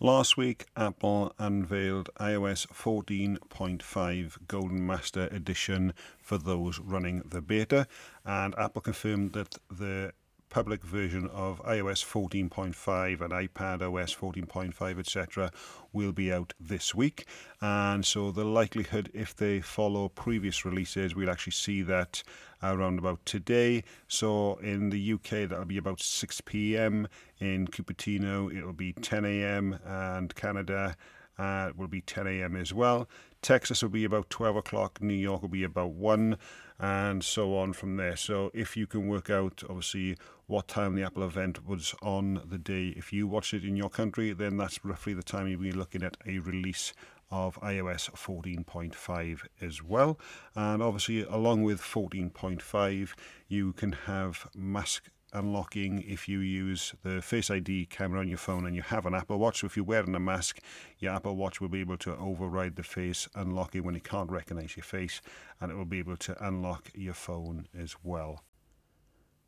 Last week, Apple unveiled iOS 14.5 Golden Master Edition for those running the beta, and Apple confirmed that the public version of iOS 14.5 and iPad OS 14.5, etc., will be out this week. And so the likelihood, if they follow previous releases, we'll actually see that around about today. So in the UK, that'll be about 6 p.m. In Cupertino, it'll be 10 a.m. and Canada uh, will be 10 a.m. as well. Texas will be about 12 o'clock. New York will be about 1 and so on from there. So if you can work out, obviously, what time the Apple event was on the day, if you watch it in your country, then that's roughly the time you'll be looking at a release of iOS 14.5 as well. And obviously, along with 14.5, you can have mask unlocking if you use the Face ID camera on your phone and you have an Apple Watch. So if you're wearing a mask, your Apple Watch will be able to override the face unlocking when it can't recognize your face and it will be able to unlock your phone as well.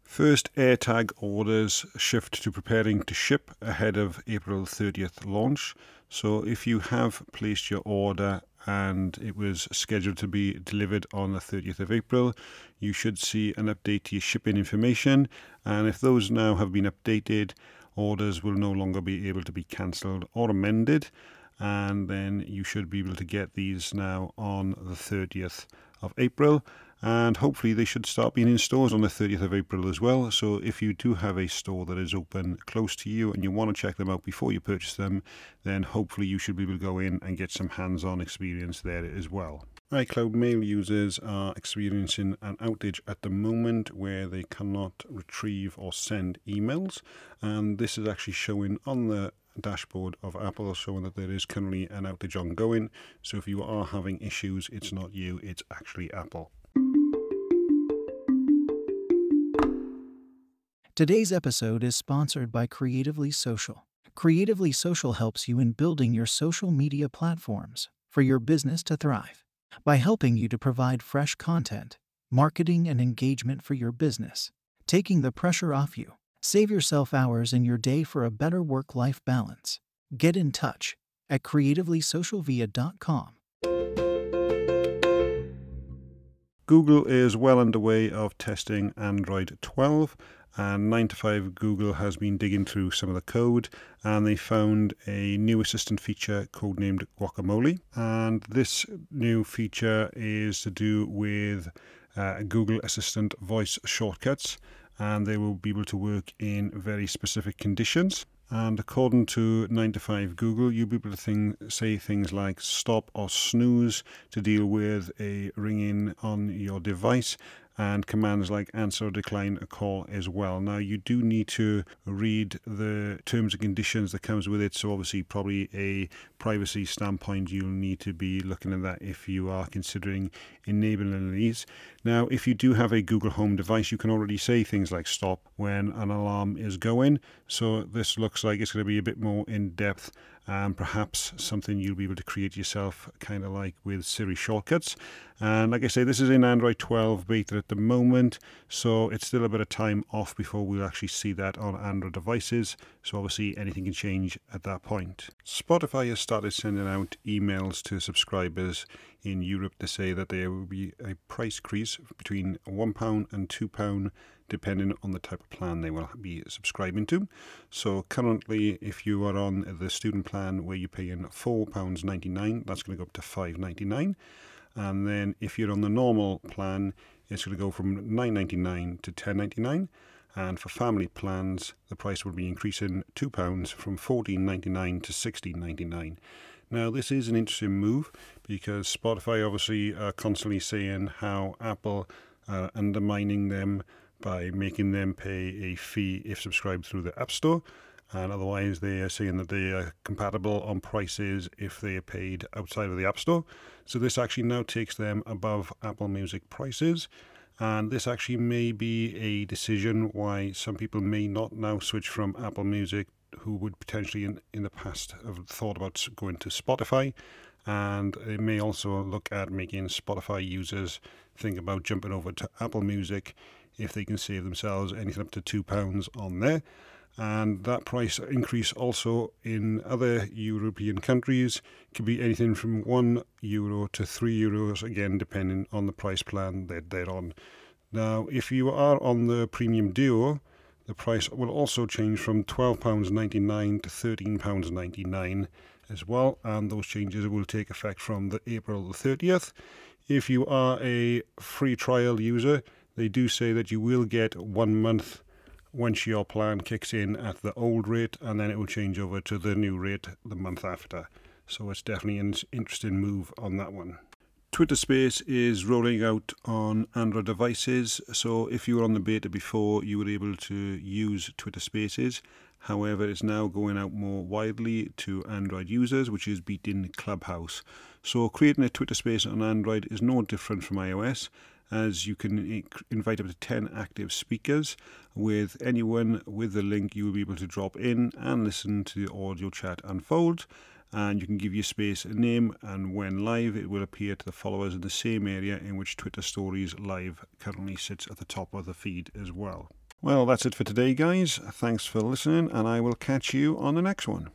First AirTag orders shift to preparing to ship ahead of April 30th launch. So if you have placed your order and it was scheduled to be delivered on the 30th of April, you should see an update to your shipping information. And if those now have been updated, orders will no longer be able to be cancelled or amended. And then you should be able to get these now on the 30th of April and hopefully they should start being in stores on the 30th of April as well. So if you do have a store that is open close to you and you want to check them out before you purchase them, then hopefully you should be able to go in and get some hands-on experience there as well. iCloud Mail users are experiencing an outage at the moment where they cannot retrieve or send emails, and this is actually showing on the dashboard of Apple showing that there is currently an outage ongoing. So if you are having issues, it's not you, it's actually Apple. Today's episode is sponsored by Creatively Social. Creatively Social helps you in building your social media platforms for your business to thrive by helping you to provide fresh content, marketing, and engagement for your business, taking the pressure off you. Save yourself hours in your day for a better work life balance. Get in touch at creativelysocialvia.com. Google is well underway of testing Android 12 and 9 to 5 Google has been digging through some of the code and they found a new assistant feature codenamed Guacamole. And this new feature is to do with uh, Google Assistant voice shortcuts and they will be able to work in very specific conditions. And according to 9 to 5 Google, you'll be able to think, say things like stop or snooze to deal with a ringing on your device and commands like answer or decline a call as well. Now you do need to read the terms and conditions that comes with it. So obviously probably a privacy standpoint, you'll need to be looking at that if you are considering enabling these. Now, if you do have a Google Home device, you can already say things like stop when an alarm is going. So this looks like it's going to be a bit more in depth and perhaps something you'll be able to create yourself, kind of like with Siri shortcuts. And like I say, this is in Android 12 beta at the moment, so it's still a bit of time off before we'll actually see that on Android devices. So obviously, anything can change at that point. Spotify has started sending out emails to subscribers in Europe to say that there will be a price increase between £1 and £2 depending on the type of plan they will be subscribing to. So currently, if you are on the student plan where you're paying £4.99, that's going to go up to $5.99. And then if you're on the normal plan, it's going to go from $9.99 to $10.99. And for family plans, the price will be increasing £2 from $14.99 to $16.99. Now, this is an interesting move because Spotify obviously are constantly saying how Apple are undermining them by making them pay a fee if subscribed through the App Store. And otherwise, they are saying that they are compatible on prices if they are paid outside of the App Store. So, this actually now takes them above Apple Music prices. And this actually may be a decision why some people may not now switch from Apple Music who would potentially in, in the past have thought about going to Spotify. And they may also look at making Spotify users think about jumping over to Apple Music if they can save themselves anything up to £2 on there. and that price increase also in other European countries could be anything from one euro to three euros, again depending on the price plan that they're on. Now, if you are on the Premium Duo, the price will also change from £12.99 to £13.99 as well, and those changes will take effect from the April the 30th. If you are a free trial user, they do say that you will get one month once your plan kicks in at the old rate and then it will change over to the new rate the month after. So it's definitely an interesting move on that one. Twitter Space is rolling out on Android devices. So if you were on the beta before, you were able to use Twitter Spaces. However, it's now going out more widely to Android users, which is beating Clubhouse. So creating a Twitter Space on Android is no different from iOS as you can invite up to 10 active speakers. With anyone with the link, you will be able to drop in and listen to the audio chat unfold. And you can give your space a name, and when live, it will appear to the followers in the same area in which Twitter Stories Live currently sits at the top of the feed as well. Well, that's it for today, guys. Thanks for listening, and I will catch you on the next one.